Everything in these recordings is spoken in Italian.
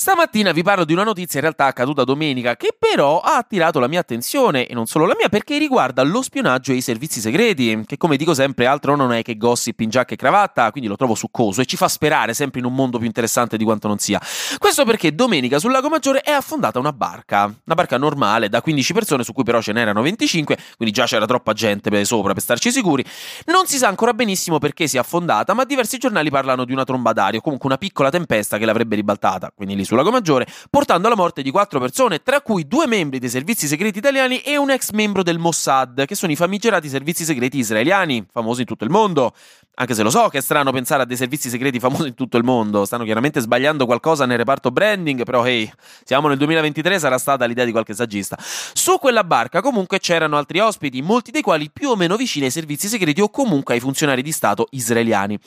Stamattina vi parlo di una notizia in realtà accaduta domenica che però ha attirato la mia attenzione e non solo la mia perché riguarda lo spionaggio e i servizi segreti, che come dico sempre altro non è che gossip in giacca e cravatta, quindi lo trovo succoso e ci fa sperare sempre in un mondo più interessante di quanto non sia. Questo perché domenica sul Lago Maggiore è affondata una barca, una barca normale da 15 persone su cui però ce n'erano 25, quindi già c'era troppa gente sopra per starci sicuri. Non si sa ancora benissimo perché sia affondata, ma diversi giornali parlano di una tromba d'aria, comunque una piccola tempesta che l'avrebbe ribaltata, quindi lì sul Lago Maggiore, portando alla morte di quattro persone, tra cui due membri dei servizi segreti italiani e un ex membro del Mossad, che sono i famigerati servizi segreti israeliani, famosi in tutto il mondo. Anche se lo so che è strano pensare a dei servizi segreti famosi in tutto il mondo, stanno chiaramente sbagliando qualcosa nel reparto branding, però hey, siamo nel 2023, sarà stata l'idea di qualche saggista. Su quella barca comunque c'erano altri ospiti, molti dei quali più o meno vicini ai servizi segreti o comunque ai funzionari di Stato israeliani.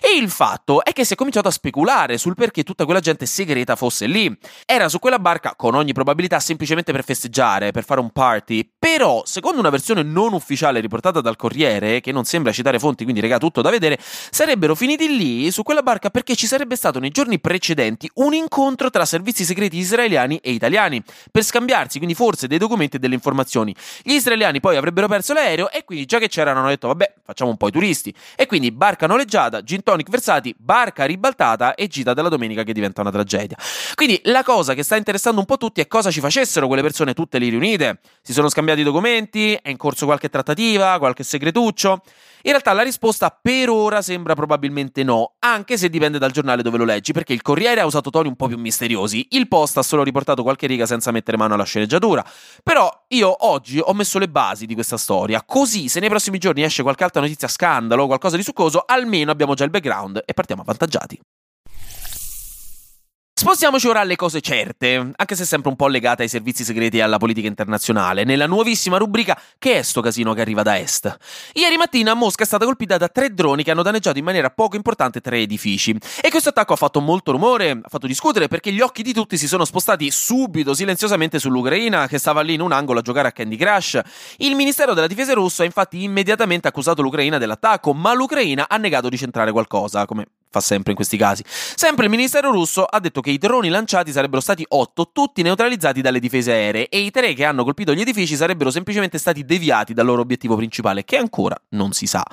E il fatto è che si è cominciato a speculare sul perché tutta quella gente segreta fosse lì. Era su quella barca, con ogni probabilità, semplicemente per festeggiare, per fare un party, però, secondo una versione non ufficiale riportata dal Corriere, che non sembra citare fonti, quindi regà tutto da vedere, sarebbero finiti lì su quella barca perché ci sarebbe stato nei giorni precedenti un incontro tra servizi segreti israeliani e italiani per scambiarsi quindi forse dei documenti e delle informazioni. Gli israeliani poi avrebbero perso l'aereo e quindi già che c'erano hanno detto vabbè facciamo un po' i turisti e quindi barca noleggiata, gin tonic versati, barca ribaltata e gita della domenica che diventa una tragedia. Quindi la cosa che sta interessando un po' tutti è cosa ci facessero quelle persone tutte lì riunite. Si sono scambiati i documenti, è in corso qualche trattativa, qualche segretuccio. In realtà la risposta per ora sembra probabilmente no, anche se dipende dal giornale dove lo leggi, perché il Corriere ha usato toni un po' più misteriosi, il Post ha solo riportato qualche riga senza mettere mano alla sceneggiatura. Però io oggi ho messo le basi di questa storia, così se nei prossimi giorni esce qualche altra notizia scandalo, qualcosa di succoso, almeno abbiamo già il background e partiamo avvantaggiati. Spostiamoci ora alle cose certe, anche se sempre un po' legate ai servizi segreti e alla politica internazionale, nella nuovissima rubrica Che è sto casino che arriva da est? Ieri mattina Mosca è stata colpita da tre droni che hanno danneggiato in maniera poco importante tre edifici. E questo attacco ha fatto molto rumore, ha fatto discutere perché gli occhi di tutti si sono spostati subito, silenziosamente sull'Ucraina, che stava lì in un angolo a giocare a Candy Crush. Il Ministero della Difesa russo ha infatti immediatamente accusato l'Ucraina dell'attacco, ma l'Ucraina ha negato di centrare qualcosa, come fa sempre in questi casi. Sempre il ministero russo ha detto che i droni lanciati sarebbero stati 8, tutti neutralizzati dalle difese aeree, e i tre che hanno colpito gli edifici sarebbero semplicemente stati deviati dal loro obiettivo principale, che ancora non si sa.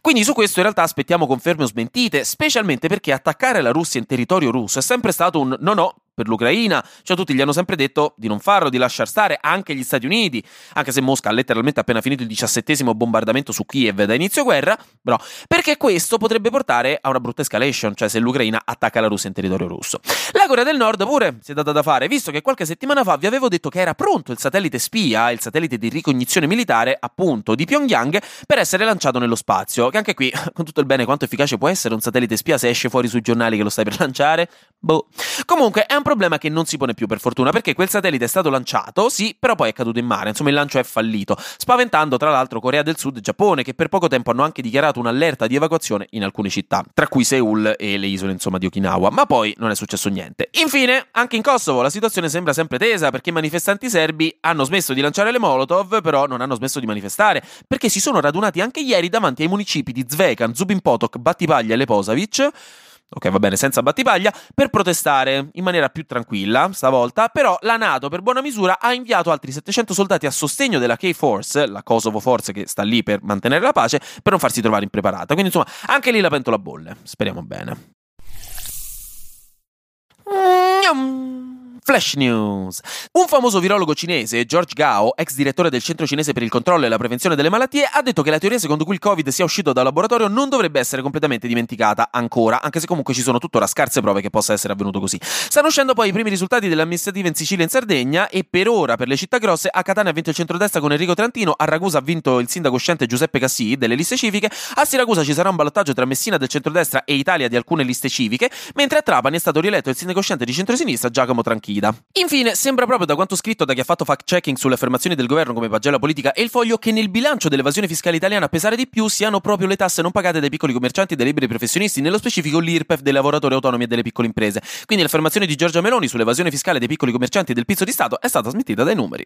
Quindi su questo in realtà aspettiamo conferme o smentite, specialmente perché attaccare la Russia in territorio russo è sempre stato un no no, per l'Ucraina, cioè tutti gli hanno sempre detto di non farlo, di lasciar stare, anche gli Stati Uniti, anche se Mosca ha letteralmente appena finito il diciassettesimo bombardamento su Kiev da inizio guerra, però, perché questo potrebbe portare a una brutta escalation, cioè se l'Ucraina attacca la Russia in territorio russo. La Corea del Nord pure si è data da fare, visto che qualche settimana fa vi avevo detto che era pronto il satellite spia, il satellite di ricognizione militare, appunto, di Pyongyang, per essere lanciato nello spazio, che anche qui, con tutto il bene, quanto efficace può essere un satellite spia se esce fuori sui giornali che lo stai per lanciare? Boh. Comunque, è un problema che non si pone più per fortuna perché quel satellite è stato lanciato, sì, però poi è caduto in mare, insomma il lancio è fallito, spaventando tra l'altro Corea del Sud e Giappone che per poco tempo hanno anche dichiarato un'allerta di evacuazione in alcune città, tra cui Seoul e le isole insomma di Okinawa, ma poi non è successo niente. Infine, anche in Kosovo la situazione sembra sempre tesa perché i manifestanti serbi hanno smesso di lanciare le Molotov, però non hanno smesso di manifestare, perché si sono radunati anche ieri davanti ai municipi di Zvekan, Zubin Potok, Battipaglia e Leposavic ok va bene, senza battipaglia, per protestare in maniera più tranquilla stavolta, però la Nato per buona misura ha inviato altri 700 soldati a sostegno della K-Force, la Kosovo Force che sta lì per mantenere la pace, per non farsi trovare impreparata. Quindi insomma, anche lì la pentola bolle, speriamo bene. Mm-hmm. Flash News. Un famoso virologo cinese, George Gao, ex direttore del Centro Cinese per il Controllo e la Prevenzione delle Malattie, ha detto che la teoria secondo cui il Covid sia uscito dal laboratorio non dovrebbe essere completamente dimenticata ancora, anche se comunque ci sono tuttora scarse prove che possa essere avvenuto così. Stanno uscendo poi i primi risultati delle amministrative in Sicilia e in Sardegna e per ora per le città grosse a Catania ha vinto il centrodestra con Enrico Trantino, a Ragusa ha vinto il sindaco uscente Giuseppe Cassi delle liste civiche, a Siracusa ci sarà un ballottaggio tra Messina del centrodestra e Italia di alcune liste civiche, mentre a Trapani è stato rieletto il sindaco uscente di centrosinistra Giacomo Tranchida. Infine, sembra proprio da quanto scritto da chi ha fatto fact-checking sulle affermazioni del governo come pagella politica e il foglio che nel bilancio dell'evasione fiscale italiana a pesare di più siano proprio le tasse non pagate dai piccoli commercianti e dai liberi professionisti, nello specifico l'IRPEF dei lavoratori autonomi e delle piccole imprese. Quindi l'affermazione di Giorgia Meloni sull'evasione fiscale dei piccoli commercianti e del pizzo di Stato è stata smentita dai numeri.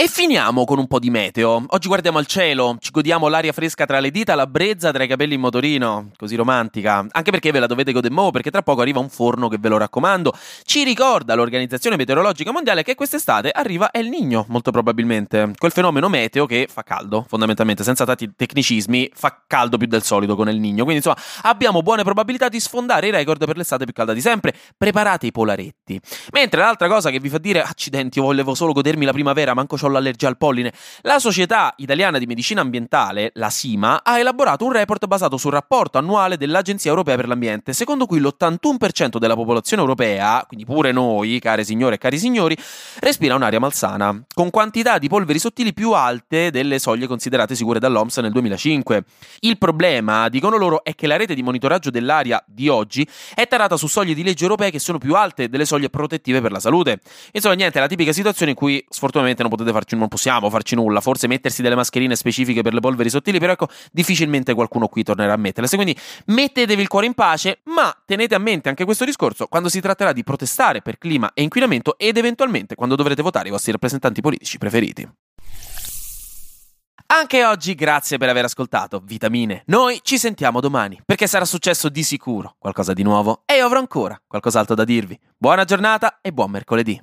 E finiamo con un po' di meteo. Oggi guardiamo al cielo, ci godiamo l'aria fresca tra le dita, la brezza tra i capelli in motorino, così romantica. Anche perché ve la dovete godere mo', perché tra poco arriva un forno che ve lo raccomando. Ci ricorda l'Organizzazione Meteorologica Mondiale che quest'estate arriva El Niño, molto probabilmente. Quel fenomeno meteo che fa caldo, fondamentalmente, senza tanti tecnicismi, fa caldo più del solito con El Niño. Quindi insomma, abbiamo buone probabilità di sfondare i record per l'estate più calda di sempre. Preparate i polaretti. Mentre l'altra cosa che vi fa dire, accidenti, io volevo solo godermi la primavera, manco c'ho l'allergia al polline. La Società Italiana di Medicina Ambientale, la SIMA, ha elaborato un report basato sul rapporto annuale dell'Agenzia Europea per l'Ambiente, secondo cui l'81% della popolazione europea, quindi pure noi, care signore e cari signori, respira un'aria malsana, con quantità di polveri sottili più alte delle soglie considerate sicure dall'OMS nel 2005. Il problema, dicono loro, è che la rete di monitoraggio dell'aria di oggi è tarata su soglie di legge europee che sono più alte delle soglie protettive per la salute. Insomma, niente, è la tipica situazione in cui sfortunatamente non potete farci, non possiamo farci nulla, forse mettersi delle mascherine specifiche per le polveri sottili, però ecco, difficilmente qualcuno qui tornerà a metterle. Quindi mettetevi il cuore in pace, ma tenete a mente anche questo discorso quando si tratterà di protestare per clima e inquinamento ed eventualmente quando dovrete votare i vostri rappresentanti politici preferiti. Anche oggi grazie per aver ascoltato Vitamine. Noi ci sentiamo domani, perché sarà successo di sicuro qualcosa di nuovo e io avrò ancora qualcos'altro da dirvi. Buona giornata e buon mercoledì.